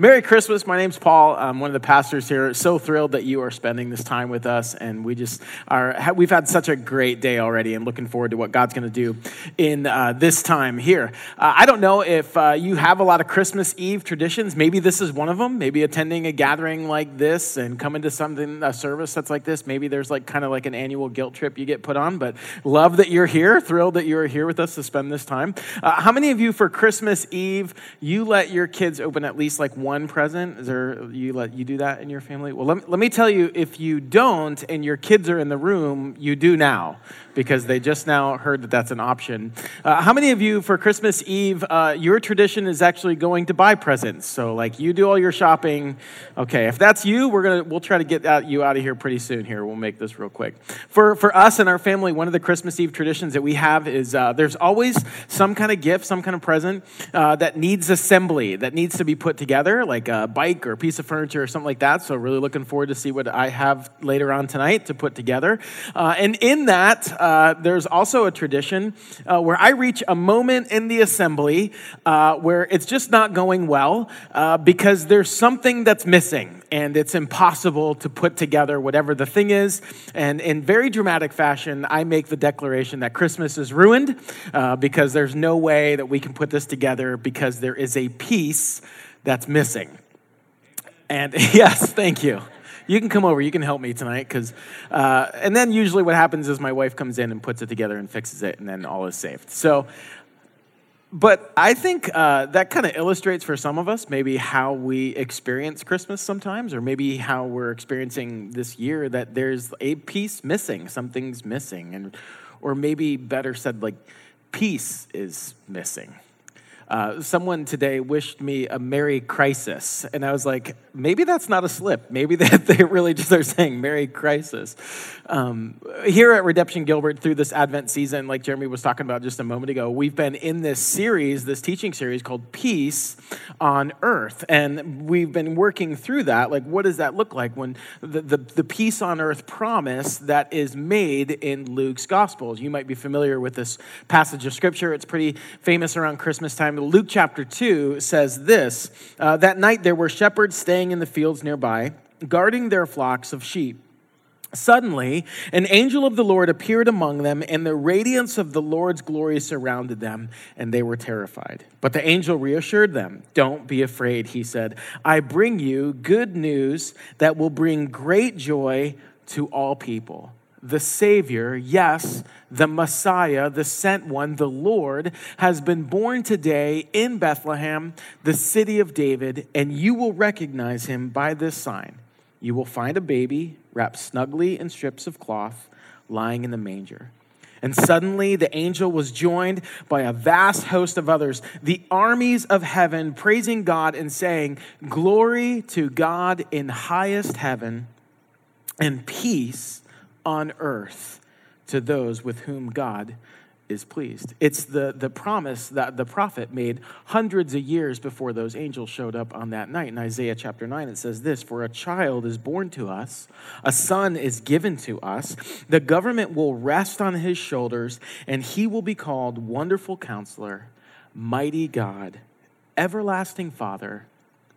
Merry Christmas. My name's Paul. I'm one of the pastors here. So thrilled that you are spending this time with us. And we just are, we've had such a great day already and looking forward to what God's going to do in uh, this time here. Uh, I don't know if uh, you have a lot of Christmas Eve traditions. Maybe this is one of them. Maybe attending a gathering like this and coming to something, a service that's like this. Maybe there's like kind of like an annual guilt trip you get put on. But love that you're here. Thrilled that you're here with us to spend this time. Uh, how many of you for Christmas Eve, you let your kids open at least like one one present? Is there you let you do that in your family? Well, let me, let me tell you, if you don't and your kids are in the room, you do now because they just now heard that that's an option. Uh, how many of you for Christmas Eve, uh, your tradition is actually going to buy presents? So like you do all your shopping. Okay, if that's you, we're gonna we'll try to get you out of here pretty soon. Here, we'll make this real quick. For for us and our family, one of the Christmas Eve traditions that we have is uh, there's always some kind of gift, some kind of present uh, that needs assembly, that needs to be put together, like a bike or a piece of furniture or something like that. So really looking forward to see what I have later on tonight to put together. Uh, and in that uh, there's also a tradition uh, where I reach a moment in the assembly uh, where it's just not going well uh, because there's something that's missing and it's impossible to put together whatever the thing is. And in very dramatic fashion, I make the declaration that Christmas is ruined uh, because there's no way that we can put this together because there is a piece that's missing. And yes, thank you you can come over. You can help me tonight. Cause, uh, and then usually what happens is my wife comes in and puts it together and fixes it, and then all is saved. So, but I think uh, that kind of illustrates for some of us maybe how we experience Christmas sometimes, or maybe how we're experiencing this year that there's a piece missing, something's missing, and or maybe better said, like peace is missing. Uh, someone today wished me a Merry Crisis, and I was like, maybe that's not a slip. Maybe that they really just are saying Merry Crisis. Um, here at Redemption Gilbert, through this Advent season, like Jeremy was talking about just a moment ago, we've been in this series, this teaching series called Peace on Earth, and we've been working through that. Like, what does that look like when the, the, the peace on earth promise that is made in Luke's Gospels? You might be familiar with this passage of Scripture. It's pretty famous around Christmas time Luke chapter 2 says this uh, That night there were shepherds staying in the fields nearby, guarding their flocks of sheep. Suddenly, an angel of the Lord appeared among them, and the radiance of the Lord's glory surrounded them, and they were terrified. But the angel reassured them. Don't be afraid, he said. I bring you good news that will bring great joy to all people the Savior, yes, the Messiah, the sent one, the Lord, has been born today in Bethlehem, the city of David, and you will recognize him by this sign. You will find a baby wrapped snugly in strips of cloth, lying in the manger. And suddenly the angel was joined by a vast host of others, the armies of heaven, praising God and saying, Glory to God in highest heaven, and peace on earth to those with whom God is pleased. It's the, the promise that the prophet made hundreds of years before those angels showed up on that night. In Isaiah chapter 9, it says this For a child is born to us, a son is given to us, the government will rest on his shoulders, and he will be called Wonderful Counselor, Mighty God, Everlasting Father,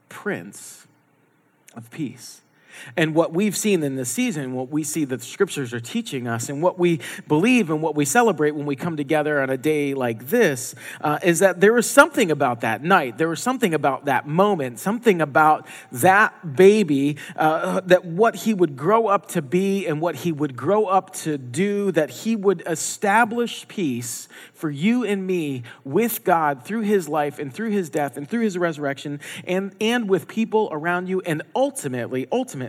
Prince of Peace. And what we've seen in this season, what we see that the scriptures are teaching us, and what we believe and what we celebrate when we come together on a day like this, uh, is that there was something about that night. There was something about that moment, something about that baby, uh, that what he would grow up to be and what he would grow up to do, that he would establish peace for you and me with God through his life and through his death and through his resurrection and, and with people around you. And ultimately, ultimately,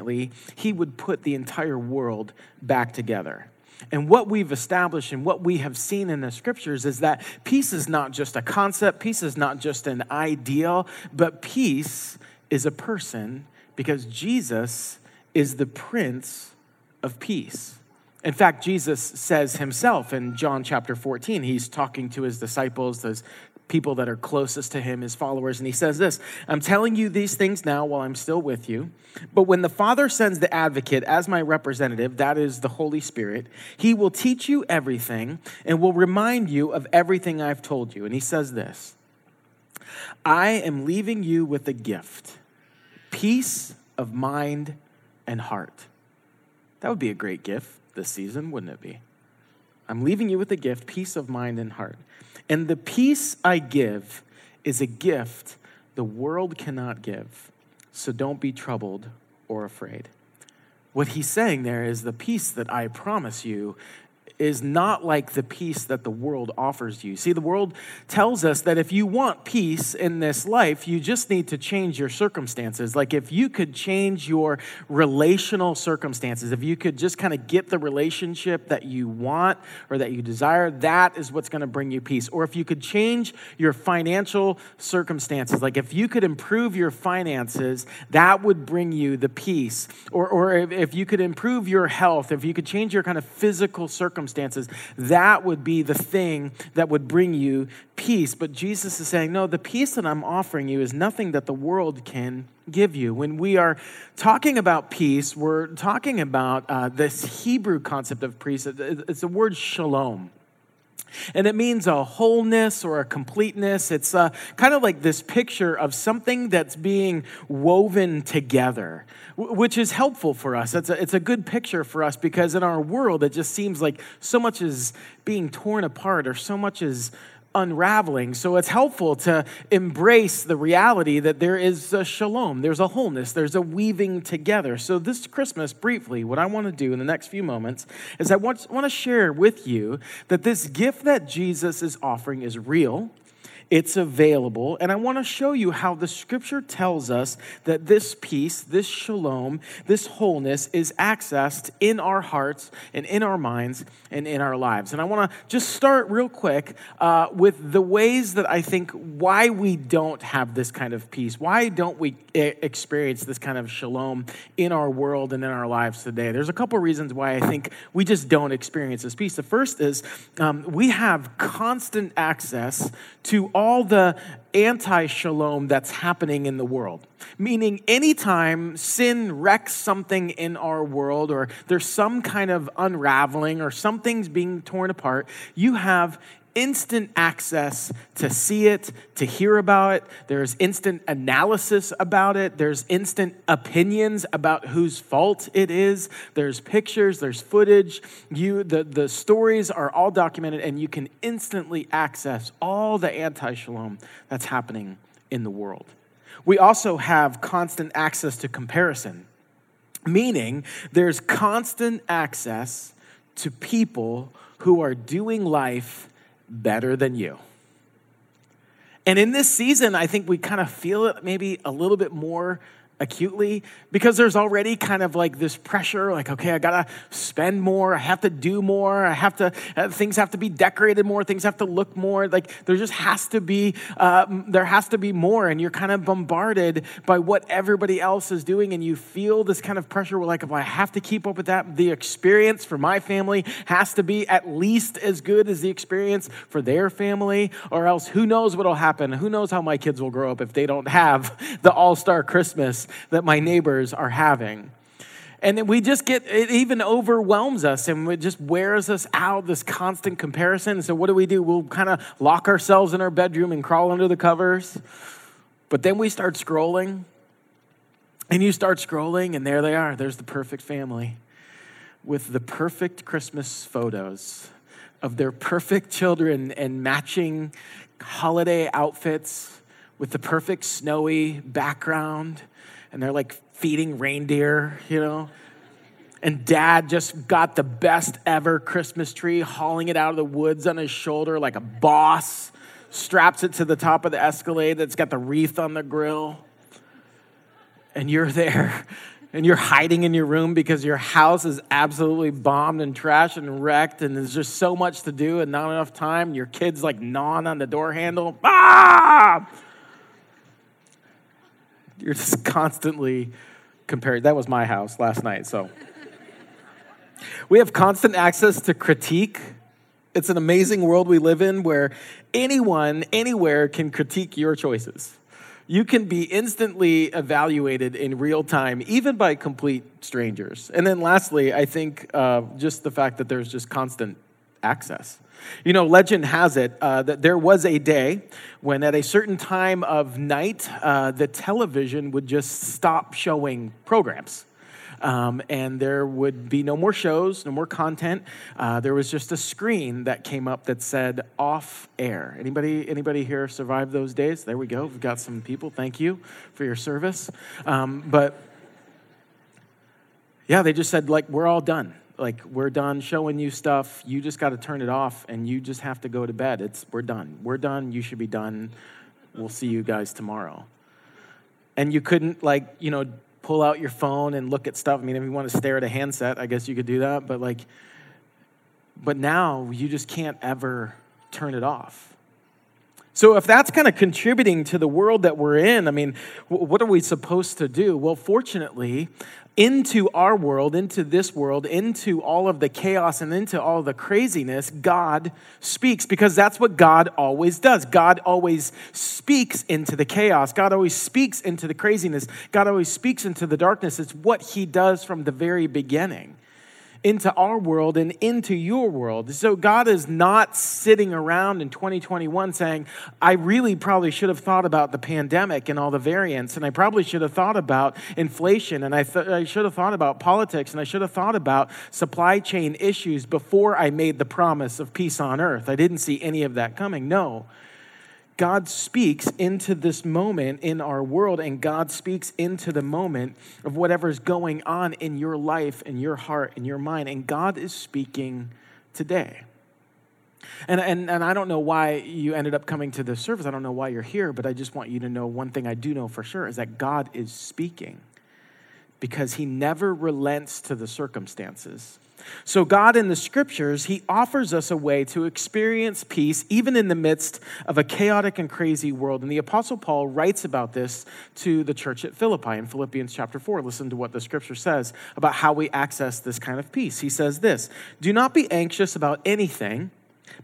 he would put the entire world back together. And what we've established and what we have seen in the scriptures is that peace is not just a concept, peace is not just an ideal, but peace is a person because Jesus is the Prince of Peace. In fact, Jesus says himself in John chapter 14, he's talking to his disciples, those people that are closest to him, his followers, and he says this I'm telling you these things now while I'm still with you. But when the Father sends the advocate as my representative, that is the Holy Spirit, he will teach you everything and will remind you of everything I've told you. And he says this I am leaving you with a gift peace of mind and heart. That would be a great gift this season, wouldn't it be? I'm leaving you with a gift, peace of mind and heart. And the peace I give is a gift the world cannot give. So don't be troubled or afraid. What he's saying there is the peace that I promise you is not like the peace that the world offers you. See, the world tells us that if you want peace in this life, you just need to change your circumstances. Like if you could change your relational circumstances, if you could just kind of get the relationship that you want or that you desire, that is what's going to bring you peace. Or if you could change your financial circumstances, like if you could improve your finances, that would bring you the peace. Or, or if you could improve your health, if you could change your kind of physical circumstances, circumstances, that would be the thing that would bring you peace. But Jesus is saying, no, the peace that I'm offering you is nothing that the world can give you. When we are talking about peace, we're talking about uh, this Hebrew concept of peace. It's the word shalom. And it means a wholeness or a completeness. It's uh, kind of like this picture of something that's being woven together, which is helpful for us. It's a, it's a good picture for us because in our world, it just seems like so much is being torn apart or so much is unraveling. So it's helpful to embrace the reality that there is a shalom, there's a wholeness, there's a weaving together. So this Christmas, briefly, what I want to do in the next few moments is I want, want to share with you that this gift that Jesus is offering is real. It's available. And I want to show you how the scripture tells us that this peace, this shalom, this wholeness is accessed in our hearts and in our minds and in our lives. And I want to just start real quick uh, with the ways that I think why we don't have this kind of peace. Why don't we experience this kind of shalom in our world and in our lives today? There's a couple reasons why I think we just don't experience this peace. The first is um, we have constant access to all the anti shalom that's happening in the world. Meaning, anytime sin wrecks something in our world, or there's some kind of unraveling, or something's being torn apart, you have instant access to see it, to hear about it. There's instant analysis about it. There's instant opinions about whose fault it is. There's pictures, there's footage. You the, the stories are all documented and you can instantly access all the anti-shalom that's happening in the world. We also have constant access to comparison, meaning there's constant access to people who are doing life better than you. And in this season, I think we kind of feel it maybe a little bit more acutely because there's already kind of like this pressure like okay i gotta spend more i have to do more i have to uh, things have to be decorated more things have to look more. Like there just has to be uh, there has to be more and you're kind of bombarded by what everybody else is doing and you feel this kind of pressure where like if i have to keep up with that. The experience for my family has to be at least as good as the experience for their family or else who knows what'll happen. Who knows how my kids will grow up if they don't have the all-star christmas that my neighbors are having. And we just get, it even overwhelms us and it just wears us out, this constant comparison. So, what do we do? We'll kind of lock ourselves in our bedroom and crawl under the covers. But then we start scrolling, and you start scrolling, and there they are. There's the perfect family with the perfect Christmas photos of their perfect children and matching holiday outfits with the perfect snowy background and they're like feeding reindeer, you know. And dad just got the best ever Christmas tree, hauling it out of the woods on his shoulder like a boss, straps it to the top of the Escalade that's got the wreath on the grill. And you're there and you're hiding in your room because your house is absolutely bombed and trashed and wrecked, and there's just so much to do and not enough time. Your kid's like gnawing on the door handle. Ah! You're just constantly comparing. That was my house last night, so. We have constant access to critique. It's an amazing world we live in where anyone, anywhere can critique your choices. You can be instantly evaluated in real time, even by complete strangers. And then, lastly, I think uh, just the fact that there's just constant access. You know, legend has it uh, that there was a day when, at a certain time of night, uh, the television would just stop showing programs. Um, and there would be no more shows, no more content. Uh, there was just a screen that came up that said "off air." Anybody, anybody here survived those days? There we go. We've got some people. Thank you for your service. Um, but yeah, they just said like we're all done like we're done showing you stuff. You just got to turn it off and you just have to go to bed. It's we're done. We're done. You should be done. We'll see you guys tomorrow. And you couldn't like you know pull out your phone and look at stuff. I mean if you want to stare at a handset i guess you could do that but like but now you just can't ever turn it off so, if that's kind of contributing to the world that we're in, I mean, what are we supposed to do? Well, fortunately, into our world, into this world, into all of the chaos and into all the craziness, God speaks because that's what God always does. God always speaks into the chaos. God always speaks into the craziness. God always speaks into the darkness. It's what He does from the very beginning into our world and into your world. So God is not sitting around in 2021 saying, I really probably should have thought about the pandemic and all the variants, and I probably should have thought about inflation, and I, th- I should have thought about politics, and I should have thought about supply chain issues before I made the promise of peace on earth. I didn't see any of that coming. No. God speaks into this moment in our world, and God speaks into the moment of whatever's going on in your life, in your heart, in your mind. And God is speaking today. And, and, and I don't know why you ended up coming to this service. I don't know why you're here, but I just want you to know one thing I do know for sure is that God is speaking because he never relents to the circumstances. So, God in the scriptures, He offers us a way to experience peace even in the midst of a chaotic and crazy world. And the Apostle Paul writes about this to the church at Philippi in Philippians chapter 4. Listen to what the scripture says about how we access this kind of peace. He says this Do not be anxious about anything.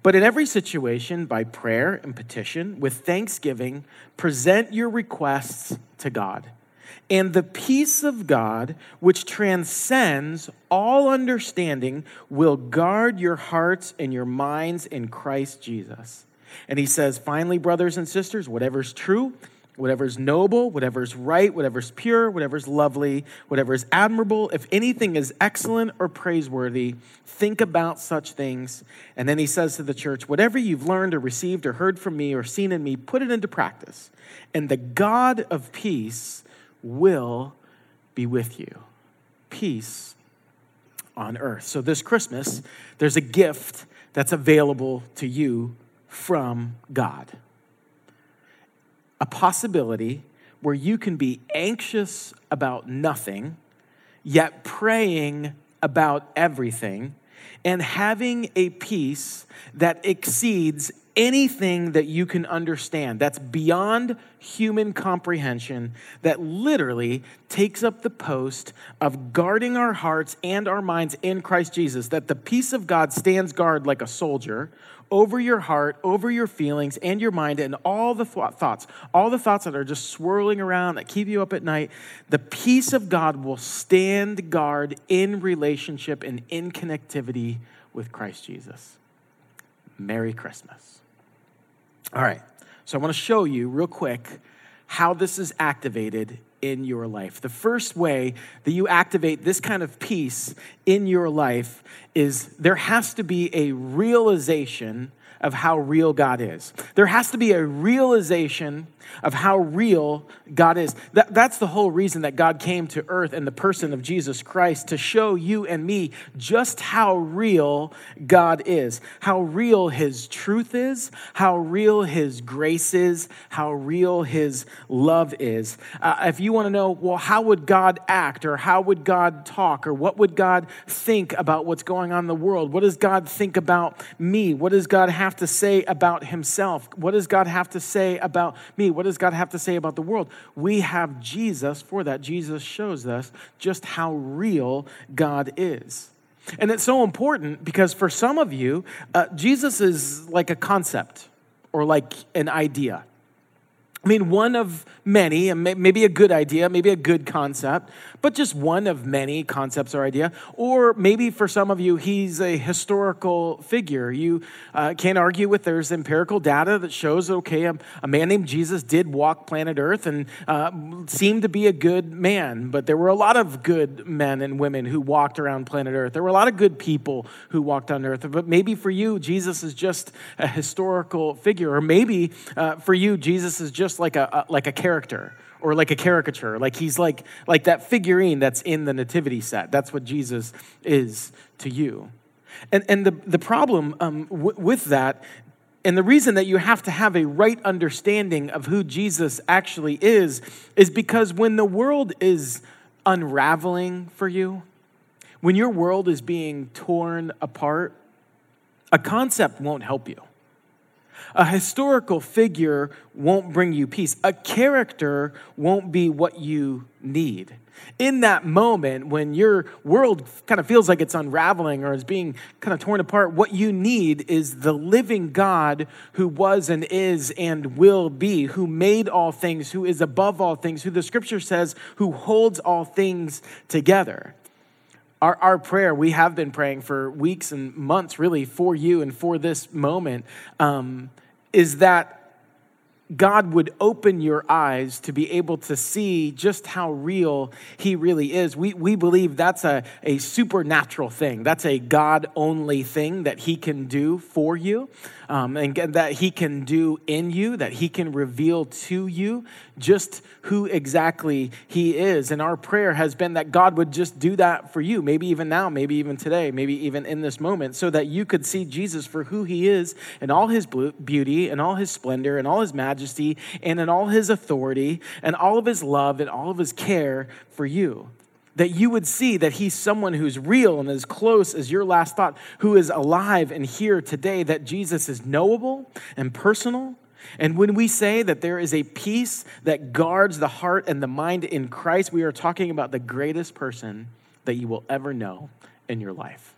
But in every situation, by prayer and petition, with thanksgiving, present your requests to God. And the peace of God, which transcends all understanding, will guard your hearts and your minds in Christ Jesus. And he says, finally, brothers and sisters, whatever's true, whatever's noble, whatever's right, whatever's pure, whatever's lovely, whatever is admirable, if anything is excellent or praiseworthy, think about such things. And then he says to the church, whatever you've learned or received or heard from me or seen in me, put it into practice. And the God of peace will be with you. Peace on earth. So, this Christmas, there's a gift that's available to you from God. A possibility where you can be anxious about nothing, yet praying about everything, and having a peace that exceeds anything that you can understand that's beyond human comprehension that literally takes up the post of guarding our hearts and our minds in Christ Jesus that the peace of God stands guard like a soldier over your heart, over your feelings and your mind and all the thoughts, all the thoughts that are just swirling around that keep you up at night, the peace of God will stand guard in relationship and in connectivity with Christ Jesus. Merry Christmas. All right, so I want to show you real quick how this is activated in your life. The first way that you activate this kind of peace in your life is there has to be a realization of how real God is. There has to be a realization of how real God is. That, that's the whole reason that God came to earth in the person of Jesus Christ to show you and me just how real God is, how real His truth is, how real His grace is, how real His love is. Uh, if you want to know, well, how would God act or how would God talk or what would God think about what's going on in the world? What does God think about me? What does God have to say about Himself? What does God have to say about me? What does God have to say about the world? We have Jesus for that. Jesus shows us just how real God is. And it's so important because for some of you, uh, Jesus is like a concept or like an idea. I mean, one of many, maybe a good idea, maybe a good concept, but just one of many concepts or idea. Or maybe for some of you, he's a historical figure. You uh, can't argue with there's empirical data that shows, okay, a, a man named Jesus did walk planet Earth and uh, seemed to be a good man, but there were a lot of good men and women who walked around planet Earth. There were a lot of good people who walked on Earth, but maybe for you, Jesus is just a historical figure. Or maybe uh, for you, Jesus is just just like a, a, like a character or like a caricature. Like he's like like that figurine that's in the nativity set. That's what Jesus is to you. And and the the problem um, w- with that. And the reason that you have to have a right understanding of who Jesus actually is is because when the world is unraveling for you, when your world is being torn apart, a concept won't help you. A historical figure won't bring you peace. A character won't be what you need. In that moment, when your world kind of feels like it's unraveling or is being kind of torn apart, what you need is the living God who was and is and will be, who made all things, who is above all things, who the scripture says, who holds all things together our, our prayer, we have been praying for weeks and months, really, for you and for this moment, um, is that God would open your eyes to be able to see just how real He really is. We, we believe that's a, a supernatural thing. That's a God only thing that He can do for you um, and that He can do in you, that He can reveal to you just who exactly He is. And our prayer has been that God would just do that for you, maybe even now, maybe even today, maybe even in this moment, so that you could see Jesus for who He is and all His beauty and all His splendor and all His majesty and in all His authority and all of His love and all of His care for you that you would see that he's someone who's real and as close as your last thought, who is alive and here today, that Jesus is knowable and personal. And when we say that there is a peace that guards the heart and the mind in Christ, we are talking about the greatest person that you will ever know in your life.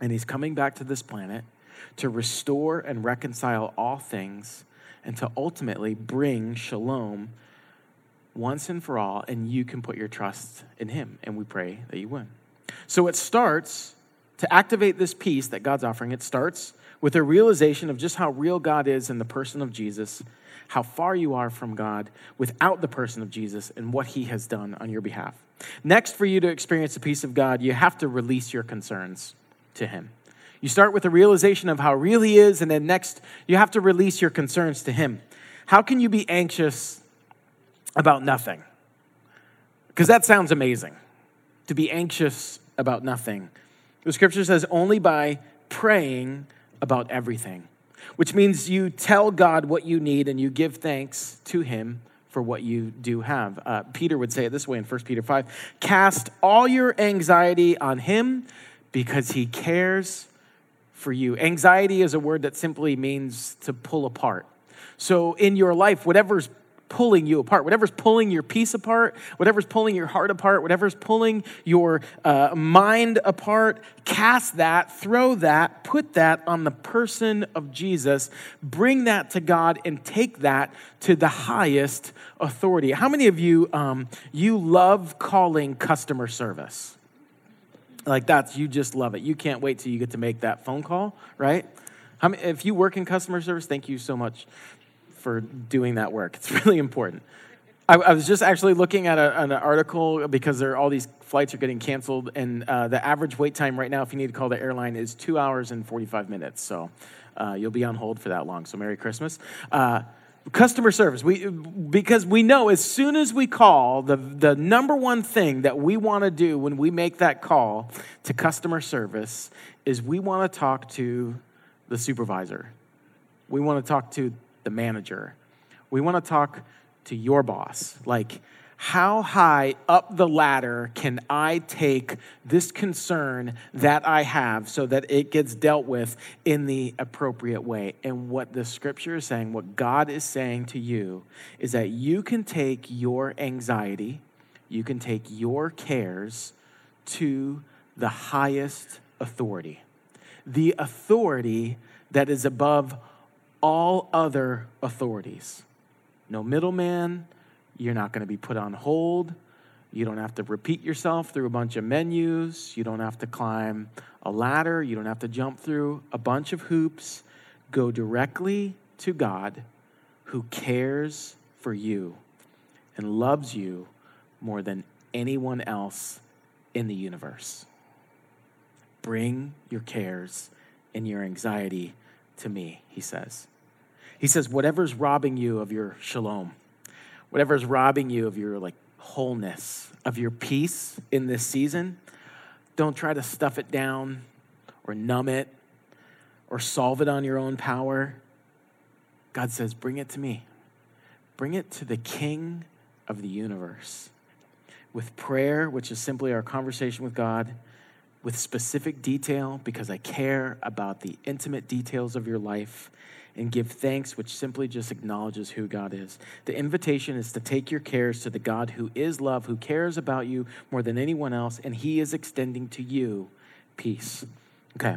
And he's coming back to this planet to restore and reconcile all things and to ultimately bring shalom once and for all, and you can put your trust in Him. And we pray that you win. So it starts to activate this peace that God's offering. It starts with a realization of just how real God is in the person of Jesus, how far you are from God without the person of Jesus, and what He has done on your behalf. Next, for you to experience the peace of God, you have to release your concerns to Him. You start with a realization of how real He is, and then next, you have to release your concerns to Him. How can you be anxious about nothing. Because that sounds amazing to be anxious about nothing. The scripture says only by praying about everything, which means you tell God what you need and you give thanks to Him for what you do have. Uh, Peter would say it this way in 1 Peter 5 Cast all your anxiety on Him because He cares for you. Anxiety is a word that simply means to pull apart. So in your life, whatever's pulling you apart, whatever's pulling your peace apart, whatever's pulling your heart apart, whatever's pulling your uh, mind apart, cast that, throw that, put that on the person of Jesus, bring that to God, and take that to the highest authority. How many of you um, you love calling customer service? Like that's you just love it. You can't wait till you get to make that phone call, right? Many, if you work in customer service, thank you so much for doing that work. It's really important. I, I was just actually looking at a, an article because there are all these flights are getting canceled, and uh, the average wait time right now, if you need to call the airline, is two hours and 45 minutes. So uh, you'll be on hold for that long. So Merry Christmas. Uh, customer service we because we know as soon as we call the, the number one thing that we want to do when we make that call to customer service is we want to talk to the supervisor we want to talk to the manager. We want to talk to your boss. Like, how high up the ladder can I take this concern that I have so that it gets dealt with in the appropriate way? And what the scripture is saying, what God is saying to you, is that you can take your anxiety, you can take your cares to the highest authority, the authority that is above all other authorities. no middleman. You're not going to be put on hold. You don't have to repeat yourself through a bunch of menus. You don't have to climb a ladder. You don't have to jump through a bunch of hoops. Go directly to God who cares for you and loves you more than anyone else in the universe. Bring your cares and your anxiety to me, he says. He says, whatever's robbing you of your shalom, whatever's robbing you of your like wholeness, of your peace in this season, don't try to stuff it down or numb it or solve it on your own power. God says, bring it to me. Bring it to the King of the universe. With prayer, which is simply our conversation with God, with specific detail, because I care about the intimate details of your life, and give thanks, which simply just acknowledges who God is. The invitation is to take your cares to the God who is love, who cares about you more than anyone else, and He is extending to you peace. Okay.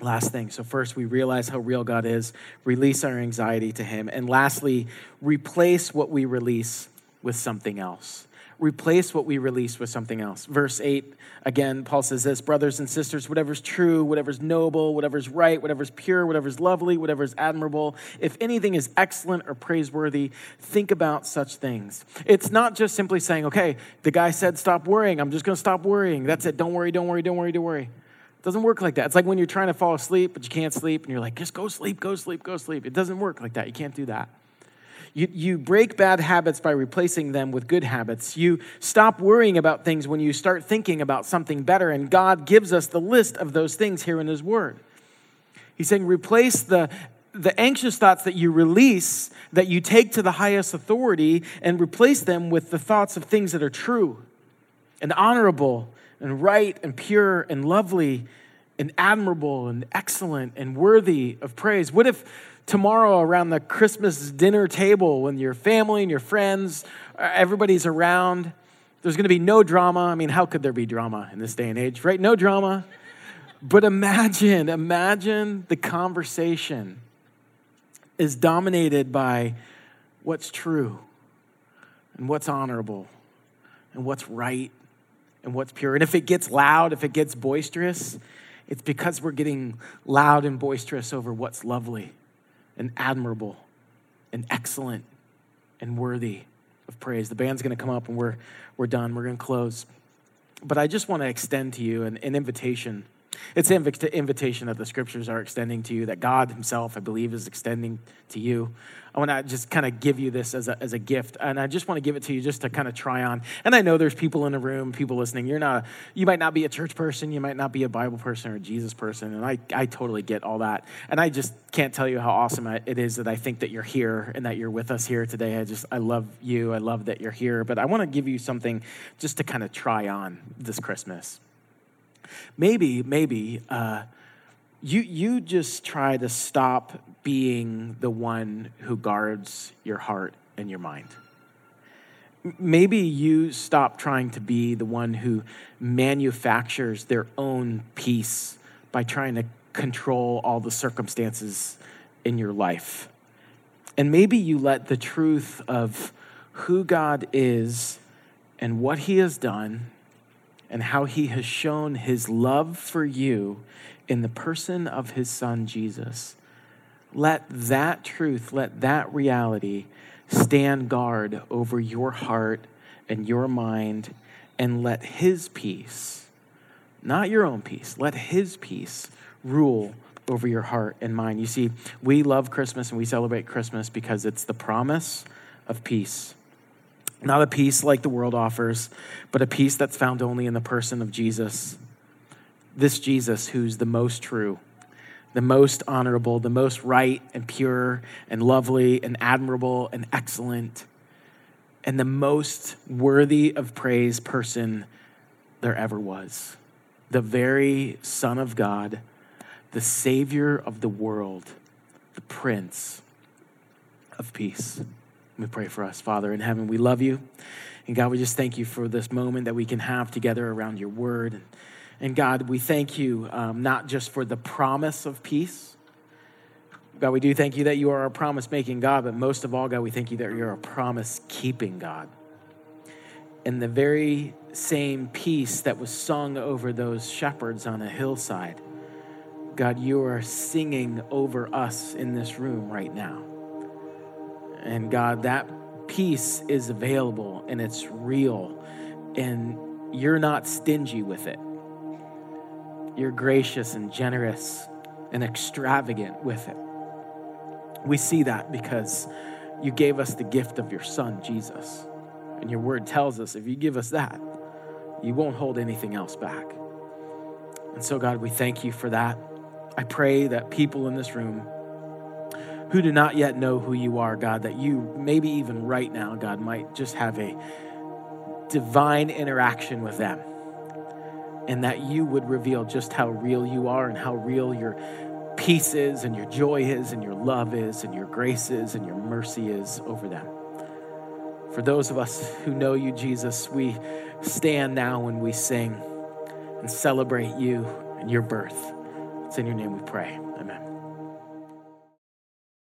Last thing. So, first, we realize how real God is, release our anxiety to Him. And lastly, replace what we release with something else. Replace what we release with something else. Verse 8, again, Paul says this Brothers and sisters, whatever's true, whatever's noble, whatever's right, whatever's pure, whatever's lovely, whatever's admirable, if anything is excellent or praiseworthy, think about such things. It's not just simply saying, okay, the guy said stop worrying. I'm just going to stop worrying. That's it. Don't worry, don't worry, don't worry, don't worry. It doesn't work like that. It's like when you're trying to fall asleep, but you can't sleep, and you're like, just go sleep, go sleep, go sleep. It doesn't work like that. You can't do that. You, you break bad habits by replacing them with good habits. You stop worrying about things when you start thinking about something better, and God gives us the list of those things here in His Word. He's saying, replace the, the anxious thoughts that you release, that you take to the highest authority, and replace them with the thoughts of things that are true and honorable and right and pure and lovely and admirable and excellent and worthy of praise. What if tomorrow around the Christmas dinner table when your family and your friends, uh, everybody's around. There's going to be no drama. I mean, how could there be drama in this day and age, right? No drama. But imagine, imagine the conversation is dominated by what's true and what's honorable and what's right and what's pure. And if it gets loud, if it gets boisterous, it's because we're getting loud and boisterous over what's lovely and admirable and excellent and worthy of praise. The band's going to come up and we're, we're done. We're going to close. But I just want to extend to you an, an invitation. It's an invitation that the scriptures are extending to you, that God Himself, I believe, is extending to you. I want to just kind of give you this as a, as a gift. And I just want to give it to you just to kind of try on. And I know there's people in the room, people listening. You're not, you might not be a church person, you might not be a Bible person or a Jesus person. And I, I totally get all that. And I just can't tell you how awesome it is that I think that you're here and that you're with us here today. I just, I love you. I love that you're here. But I want to give you something just to kind of try on this Christmas. Maybe, maybe, uh, you, you just try to stop being the one who guards your heart and your mind. Maybe you stop trying to be the one who manufactures their own peace by trying to control all the circumstances in your life. And maybe you let the truth of who God is and what He has done and how He has shown His love for you in the person of his son Jesus. Let that truth, let that reality stand guard over your heart and your mind, and let his peace, not your own peace, let his peace rule over your heart and mind. You see, we love Christmas and we celebrate Christmas because it's the promise of peace. Not a peace like the world offers, but a peace that's found only in the person of Jesus this Jesus who's the most true, the most honorable, the most right and pure and lovely and admirable and excellent, and the most worthy of praise person there ever was. The very Son of God, the Savior of the world, the Prince of Peace. Me pray for us. Father in heaven, we love you. And God, we just thank you for this moment that we can have together around your word. And God, we thank you um, not just for the promise of peace, God, we do thank you that you are a promise making God, but most of all, God, we thank you that you're a promise keeping God. And the very same peace that was sung over those shepherds on a hillside, God, you are singing over us in this room right now. And God, that peace is available and it's real, and you're not stingy with it. You're gracious and generous and extravagant with it. We see that because you gave us the gift of your son, Jesus. And your word tells us if you give us that, you won't hold anything else back. And so, God, we thank you for that. I pray that people in this room who do not yet know who you are, God, that you, maybe even right now, God, might just have a divine interaction with them. And that you would reveal just how real you are and how real your peace is and your joy is and your love is and your grace is and your mercy is over them. For those of us who know you, Jesus, we stand now and we sing and celebrate you and your birth. It's in your name we pray.